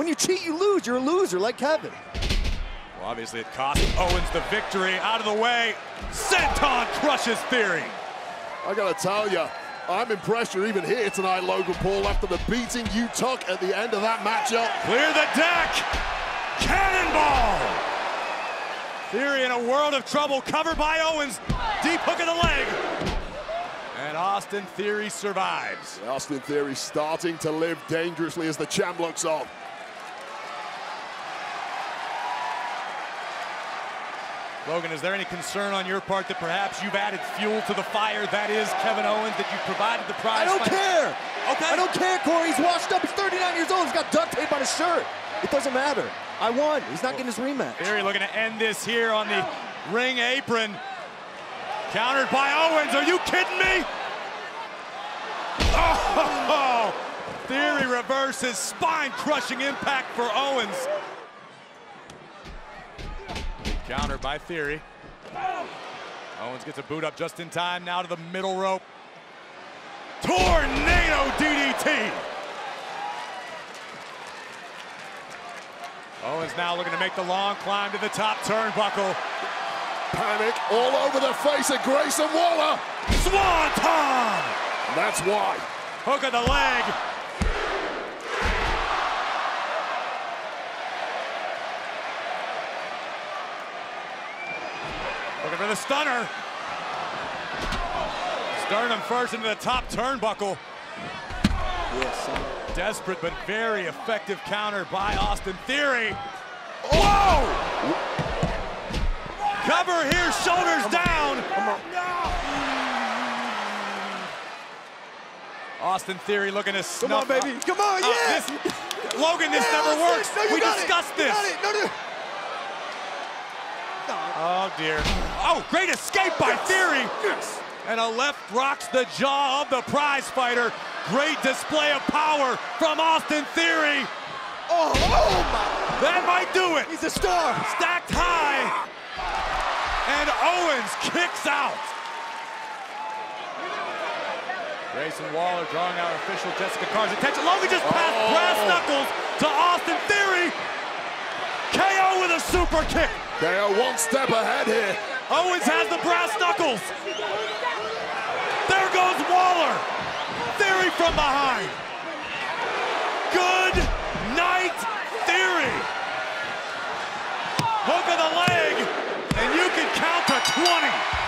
When you cheat, you lose. You're a loser, like Kevin. Well, obviously, it cost Owens the victory. Out of the way, Senton crushes Theory. I gotta tell you, I'm impressed you're even here tonight, Logan Paul, after the beating you took at the end of that matchup. Clear the deck. Cannonball. Theory in a world of trouble, covered by Owens. Deep hook of the leg. And Austin Theory survives. Austin Theory starting to live dangerously as the champ looks on. Logan, is there any concern on your part that perhaps you've added fuel to the fire that is Kevin Owens, that you've provided the prize? I don't care. Okay. I don't care, Corey. He's washed up. He's 39 years old. He's got duct tape on his shirt. It doesn't matter. I won. He's not getting his rematch. Theory looking to end this here on the ring apron. Countered by Owens. Are you kidding me? Oh, Theory reverses spine-crushing impact for Owens. Countered by Theory. Owens gets a boot up just in time. Now to the middle rope. Tornado DDT. Owens now looking to make the long climb to the top turnbuckle. Panic all over the face of Grayson Waller. Swanton! And that's why. Hook of the leg. For the stunner. Sternum first into the top turnbuckle. Yes. Desperate but very effective counter by Austin Theory. Whoa! Cover here, shoulders down. Austin Theory looking to snuff. Come on, baby. Come on, Uh, yeah. this- Logan, this Yeah, never works. No, we got it. discussed this. No, no. Oh dear. Oh, great escape by Theory. Yes. And a left rocks the jaw of the prize fighter. Great display of power from Austin Theory. Oh, oh my. That might do it. He's a star. Stacked high. And Owens kicks out. Grayson Waller drawing out official Jessica Carr's attention. Logan just passed Oh. brass knuckles to Austin Theory. KO with a super kick. They are one step ahead here. Owens has the brass knuckles. There goes Waller. Theory from behind. Good night, Theory. Hook of the leg, and you can count to 20.